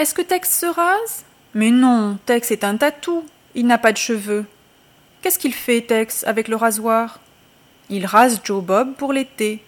Est-ce que Tex se rase? Mais non, Tex est un tatou. Il n'a pas de cheveux. Qu'est-ce qu'il fait, Tex, avec le rasoir? Il rase Joe Bob pour l'été.